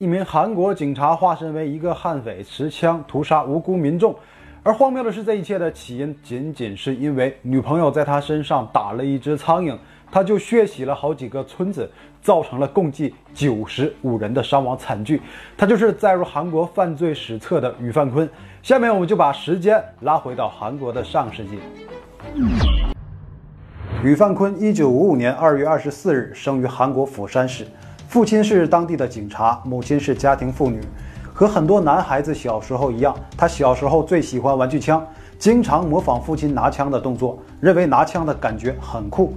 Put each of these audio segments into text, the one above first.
一名韩国警察化身为一个悍匪，持枪屠杀无辜民众。而荒谬的是，这一切的起因仅仅是因为女朋友在他身上打了一只苍蝇，他就血洗了好几个村子，造成了共计九十五人的伤亡惨剧。他就是载入韩国犯罪史册的宇范坤。下面我们就把时间拉回到韩国的上世纪。宇范坤，一九五五年二月二十四日生于韩国釜山市。父亲是当地的警察，母亲是家庭妇女。和很多男孩子小时候一样，他小时候最喜欢玩具枪，经常模仿父亲拿枪的动作，认为拿枪的感觉很酷。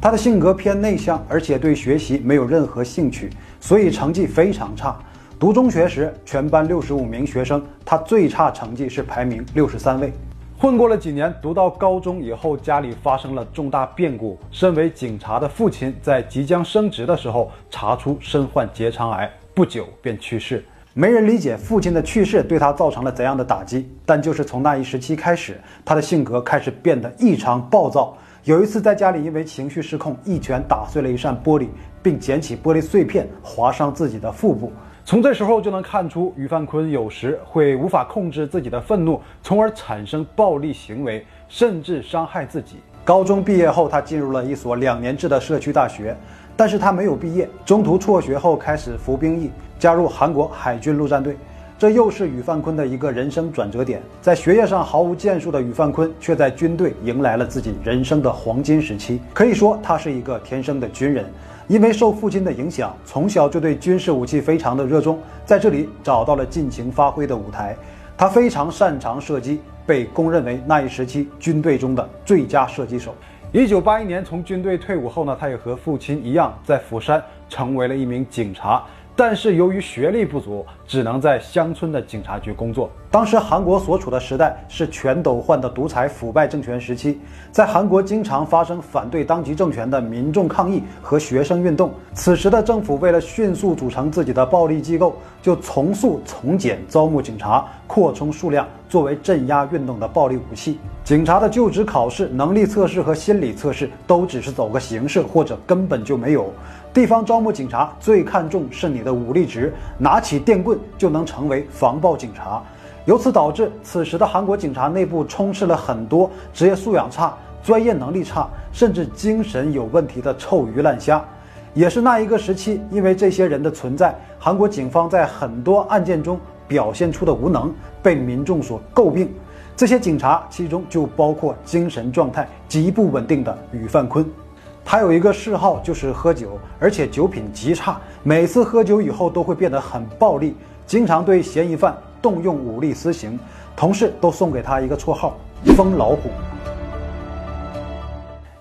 他的性格偏内向，而且对学习没有任何兴趣，所以成绩非常差。读中学时，全班六十五名学生，他最差成绩是排名六十三位。混过了几年，读到高中以后，家里发生了重大变故。身为警察的父亲在即将升职的时候查出身患结肠癌，不久便去世。没人理解父亲的去世对他造成了怎样的打击，但就是从那一时期开始，他的性格开始变得异常暴躁。有一次在家里，因为情绪失控，一拳打碎了一扇玻璃，并捡起玻璃碎片划伤自己的腹部。从这时候就能看出，于范坤有时会无法控制自己的愤怒，从而产生暴力行为，甚至伤害自己。高中毕业后，他进入了一所两年制的社区大学，但是他没有毕业，中途辍学后开始服兵役，加入韩国海军陆战队。这又是宇范坤的一个人生转折点。在学业上毫无建树的宇范坤，却在军队迎来了自己人生的黄金时期。可以说，他是一个天生的军人。因为受父亲的影响，从小就对军事武器非常的热衷，在这里找到了尽情发挥的舞台。他非常擅长射击，被公认为那一时期军队中的最佳射击手。一九八一年从军队退伍后呢，他也和父亲一样，在釜山成为了一名警察。但是由于学历不足，只能在乡村的警察局工作。当时韩国所处的时代是全斗焕的独裁腐败政权时期，在韩国经常发生反对当局政权的民众抗议和学生运动。此时的政府为了迅速组成自己的暴力机构，就从速从简招募警察，扩充数量，作为镇压运动的暴力武器。警察的就职考试、能力测试和心理测试都只是走个形式，或者根本就没有。地方招募警察最看重是你的武力值，拿起电棍就能成为防暴警察。由此导致，此时的韩国警察内部充斥了很多职业素养差、专业能力差，甚至精神有问题的臭鱼烂虾。也是那一个时期，因为这些人的存在，韩国警方在很多案件中表现出的无能，被民众所诟病。这些警察其中就包括精神状态极不稳定的宇范坤。他有一个嗜好，就是喝酒，而且酒品极差。每次喝酒以后都会变得很暴力，经常对嫌疑犯动用武力私刑。同事都送给他一个绰号“疯老虎”。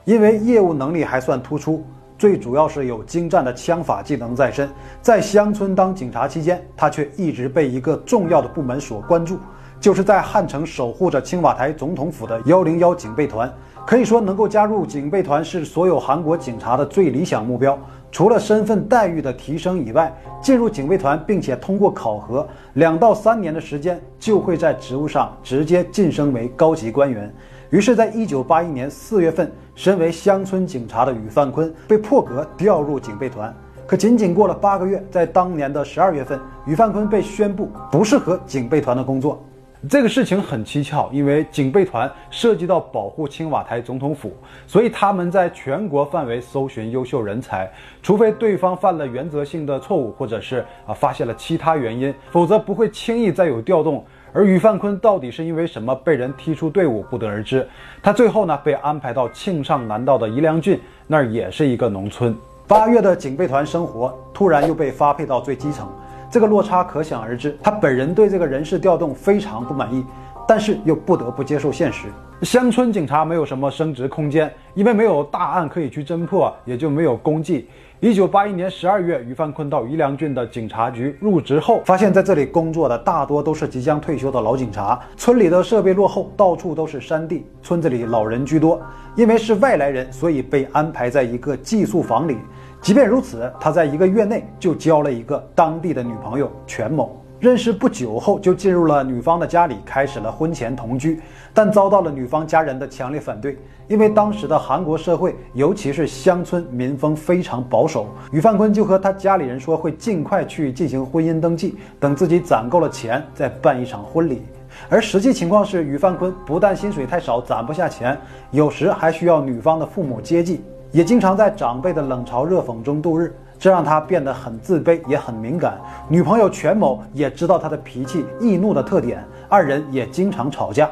因为业务能力还算突出，最主要是有精湛的枪法技能在身。在乡村当警察期间，他却一直被一个重要的部门所关注，就是在汉城守护着青瓦台总统府的幺零幺警备团。可以说，能够加入警备团是所有韩国警察的最理想目标。除了身份待遇的提升以外，进入警备团并且通过考核，两到三年的时间就会在职务上直接晋升为高级官员。于是，在一九八一年四月份，身为乡村警察的禹范坤被破格调入警备团。可仅仅过了八个月，在当年的十二月份，禹范坤被宣布不适合警备团的工作。这个事情很蹊跷，因为警备团涉及到保护青瓦台总统府，所以他们在全国范围搜寻优秀人才，除非对方犯了原则性的错误，或者是啊发现了其他原因，否则不会轻易再有调动。而于范坤到底是因为什么被人踢出队伍，不得而知。他最后呢被安排到庆尚南道的宜良郡，那儿也是一个农村。八月的警备团生活突然又被发配到最基层。这个落差可想而知，他本人对这个人事调动非常不满意，但是又不得不接受现实。乡村警察没有什么升职空间，因为没有大案可以去侦破，也就没有功绩。一九八一年十二月，于范坤到宜良郡的警察局入职后，发现在这里工作的大多都是即将退休的老警察。村里的设备落后，到处都是山地，村子里老人居多。因为是外来人，所以被安排在一个寄宿房里。即便如此，他在一个月内就交了一个当地的女朋友全某。认识不久后就进入了女方的家里，开始了婚前同居，但遭到了女方家人的强烈反对。因为当时的韩国社会，尤其是乡村民风非常保守，于范坤就和他家里人说会尽快去进行婚姻登记，等自己攒够了钱再办一场婚礼。而实际情况是，于范坤不但薪水太少，攒不下钱，有时还需要女方的父母接济，也经常在长辈的冷嘲热讽中度日，这让他变得很自卑，也很敏感。女朋友全某也知道他的脾气易怒的特点，二人也经常吵架。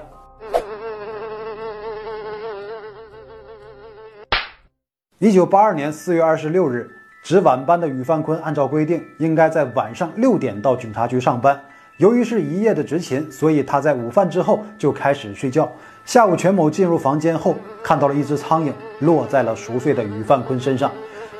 一九八二年四月二十六日，值晚班的于范坤按照规定应该在晚上六点到警察局上班。由于是一夜的执勤，所以他在午饭之后就开始睡觉。下午，全某进入房间后，看到了一只苍蝇落在了熟睡的于范坤身上。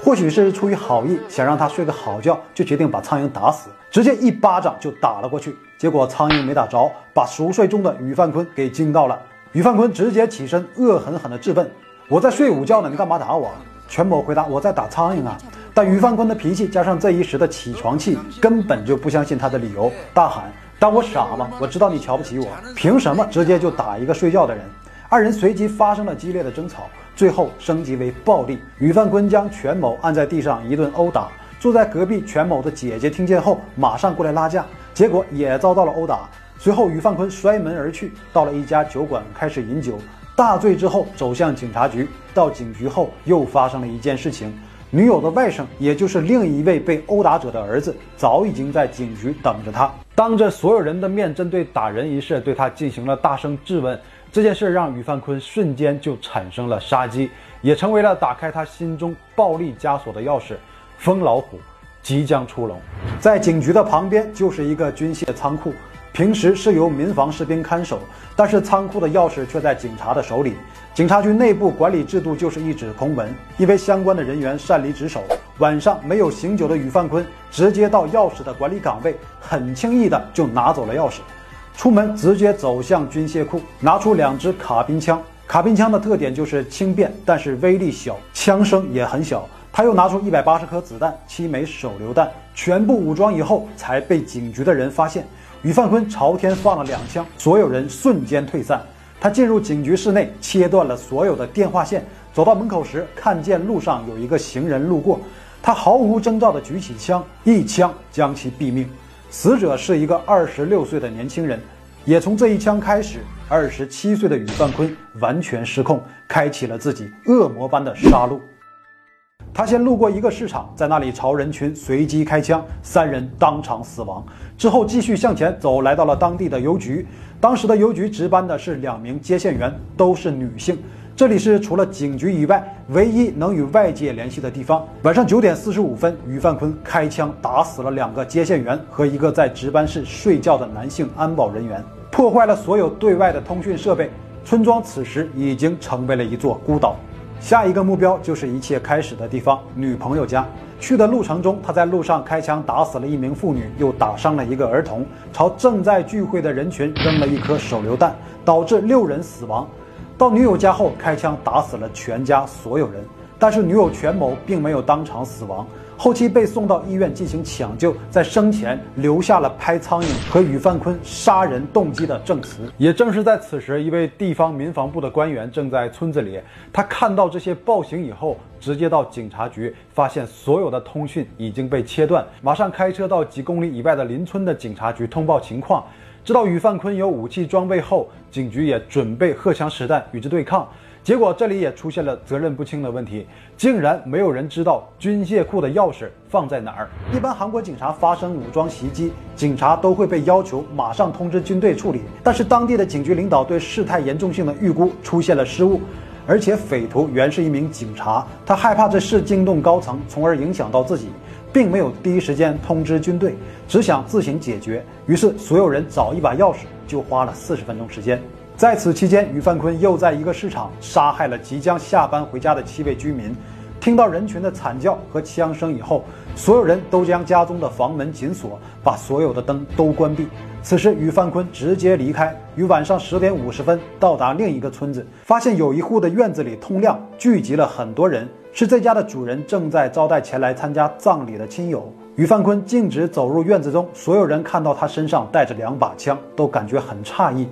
或许是出于好意，想让他睡个好觉，就决定把苍蝇打死，直接一巴掌就打了过去。结果苍蝇没打着，把熟睡中的于范坤给惊到了。于范坤直接起身，恶狠狠地质问。我在睡午觉呢，你干嘛打我？全某回答：“我在打苍蝇啊。”但于范坤的脾气加上这一时的起床气，根本就不相信他的理由，大喊：“当我傻吗？我知道你瞧不起我，凭什么直接就打一个睡觉的人？”二人随即发生了激烈的争吵，最后升级为暴力。于范坤将全某按在地上一顿殴打。坐在隔壁全某的姐姐听见后，马上过来拉架，结果也遭到了殴打。随后，于范坤摔门而去，到了一家酒馆开始饮酒。大醉之后走向警察局，到警局后又发生了一件事情：女友的外甥，也就是另一位被殴打者的儿子，早已经在警局等着他，当着所有人的面，针对打人一事对他进行了大声质问。这件事让于范坤瞬间就产生了杀机，也成为了打开他心中暴力枷锁的钥匙。疯老虎即将出笼，在警局的旁边就是一个军械仓库。平时是由民防士兵看守，但是仓库的钥匙却在警察的手里。警察局内部管理制度就是一纸空文，因为相关的人员擅离职守。晚上没有醒酒的于范坤直接到钥匙的管理岗位，很轻易的就拿走了钥匙。出门直接走向军械库，拿出两支卡宾枪。卡宾枪的特点就是轻便，但是威力小，枪声也很小。他又拿出一百八十颗子弹、七枚手榴弹，全部武装以后，才被警局的人发现。于范坤朝天放了两枪，所有人瞬间退散。他进入警局室内，切断了所有的电话线。走到门口时，看见路上有一个行人路过，他毫无征兆地举起枪，一枪将其毙命。死者是一个二十六岁的年轻人。也从这一枪开始，二十七岁的于范坤完全失控，开启了自己恶魔般的杀戮。他先路过一个市场，在那里朝人群随机开枪，三人当场死亡。之后继续向前走，来到了当地的邮局。当时的邮局值班的是两名接线员，都是女性。这里是除了警局以外唯一能与外界联系的地方。晚上九点四十五分，于范坤开枪打死了两个接线员和一个在值班室睡觉的男性安保人员，破坏了所有对外的通讯设备。村庄此时已经成为了一座孤岛。下一个目标就是一切开始的地方——女朋友家。去的路程中，他在路上开枪打死了一名妇女，又打伤了一个儿童，朝正在聚会的人群扔了一颗手榴弹，导致六人死亡。到女友家后，开枪打死了全家所有人，但是女友全某并没有当场死亡。后期被送到医院进行抢救，在生前留下了拍苍蝇和于范坤杀人动机的证词。也正是在此时，一位地方民防部的官员正在村子里，他看到这些暴行以后，直接到警察局，发现所有的通讯已经被切断，马上开车到几公里以外的邻村的警察局通报情况。知道于范坤有武器装备后，警局也准备荷枪实弹与之对抗。结果这里也出现了责任不清的问题，竟然没有人知道军械库的钥匙放在哪儿。一般韩国警察发生武装袭击，警察都会被要求马上通知军队处理。但是当地的警局领导对事态严重性的预估出现了失误，而且匪徒原是一名警察，他害怕这事惊动高层，从而影响到自己，并没有第一时间通知军队，只想自行解决。于是所有人找一把钥匙，就花了四十分钟时间。在此期间，于范坤又在一个市场杀害了即将下班回家的七位居民。听到人群的惨叫和枪声以后，所有人都将家中的房门紧锁，把所有的灯都关闭。此时，于范坤直接离开，于晚上十点五十分到达另一个村子，发现有一户的院子里通亮，聚集了很多人，是这家的主人正在招待前来参加葬礼的亲友。于范坤径直走入院子中，所有人看到他身上带着两把枪，都感觉很诧异。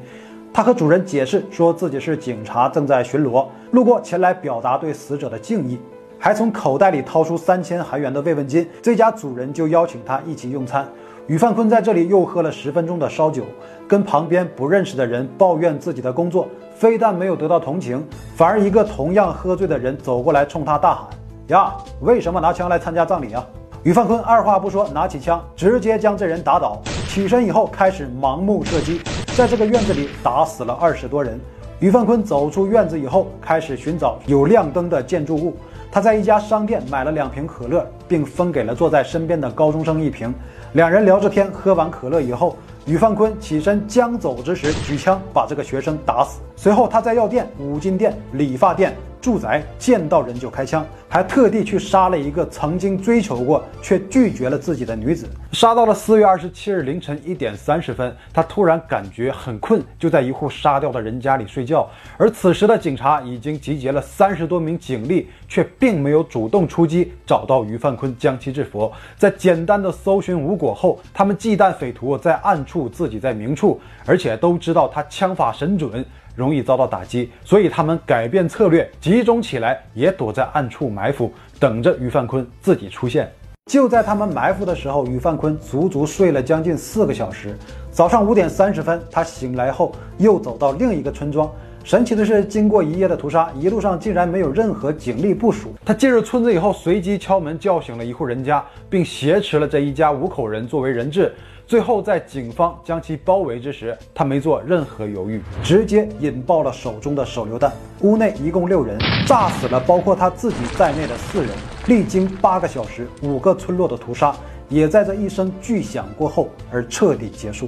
他和主人解释说自己是警察，正在巡逻，路过前来表达对死者的敬意，还从口袋里掏出三千韩元的慰问金。这家主人就邀请他一起用餐。于范坤在这里又喝了十分钟的烧酒，跟旁边不认识的人抱怨自己的工作，非但没有得到同情，反而一个同样喝醉的人走过来冲他大喊：“呀，为什么拿枪来参加葬礼啊？”于范坤二话不说，拿起枪直接将这人打倒，起身以后开始盲目射击。在这个院子里打死了二十多人。于范坤走出院子以后，开始寻找有亮灯的建筑物。他在一家商店买了两瓶可乐，并分给了坐在身边的高中生一瓶。两人聊着天，喝完可乐以后，于范坤起身将走之时，举枪把这个学生打死。随后，他在药店、五金店、理发店。住宅见到人就开枪，还特地去杀了一个曾经追求过却拒绝了自己的女子。杀到了四月二十七日凌晨一点三十分，他突然感觉很困，就在一户杀掉的人家里睡觉。而此时的警察已经集结了三十多名警力，却并没有主动出击找到于范坤将其制服。在简单的搜寻无果后，他们忌惮匪徒在暗处，自己在明处，而且都知道他枪法神准。容易遭到打击，所以他们改变策略，集中起来，也躲在暗处埋伏，等着于范坤自己出现。就在他们埋伏的时候，于范坤足足睡了将近四个小时。早上五点三十分，他醒来后又走到另一个村庄。神奇的是，经过一夜的屠杀，一路上竟然没有任何警力部署。他进入村子以后，随即敲门叫醒了一户人家，并挟持了这一家五口人作为人质。最后，在警方将其包围之时，他没做任何犹豫，直接引爆了手中的手榴弹。屋内一共六人，炸死了包括他自己在内的四人。历经八个小时，五个村落的屠杀，也在这一声巨响过后而彻底结束。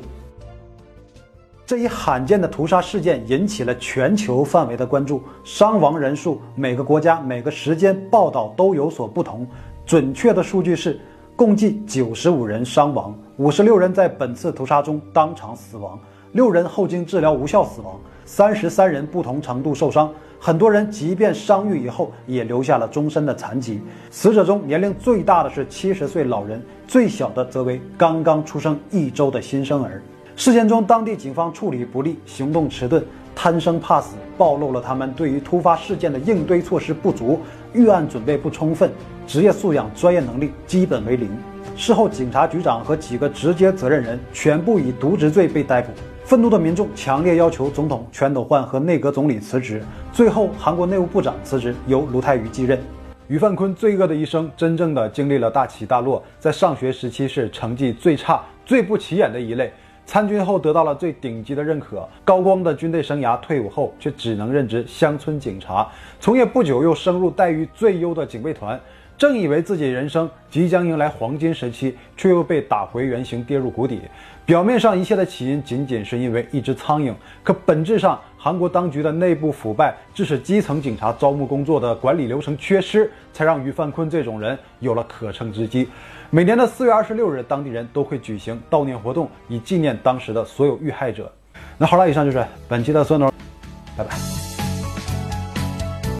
这一罕见的屠杀事件引起了全球范围的关注，伤亡人数每个国家每个时间报道都有所不同，准确的数据是。共计九十五人伤亡，五十六人在本次屠杀中当场死亡，六人后经治疗无效死亡，三十三人不同程度受伤，很多人即便伤愈以后也留下了终身的残疾。死者中年龄最大的是七十岁老人，最小的则为刚刚出生一周的新生儿。事件中，当地警方处理不力，行动迟钝，贪生怕死，暴露了他们对于突发事件的应对措施不足，预案准备不充分。职业素养、专业能力基本为零。事后，警察局长和几个直接责任人全部以渎职罪被逮捕。愤怒的民众强烈要求总统全斗焕和内阁总理辞职。最后，韩国内务部长辞职，由卢泰愚继任。于范坤罪恶的一生，真正的经历了大起大落。在上学时期是成绩最差、最不起眼的一类，参军后得到了最顶级的认可，高光的军队生涯。退伍后却只能任职乡村警察，从业不久又升入待遇最优的警备团。正以为自己人生即将迎来黄金时期，却又被打回原形，跌入谷底。表面上一切的起因仅仅是因为一只苍蝇，可本质上韩国当局的内部腐败，致使基层警察招募工作的管理流程缺失，才让于范坤这种人有了可乘之机。每年的四月二十六日，当地人都会举行悼念活动，以纪念当时的所有遇害者。那好了，以上就是本期的所有内容。拜拜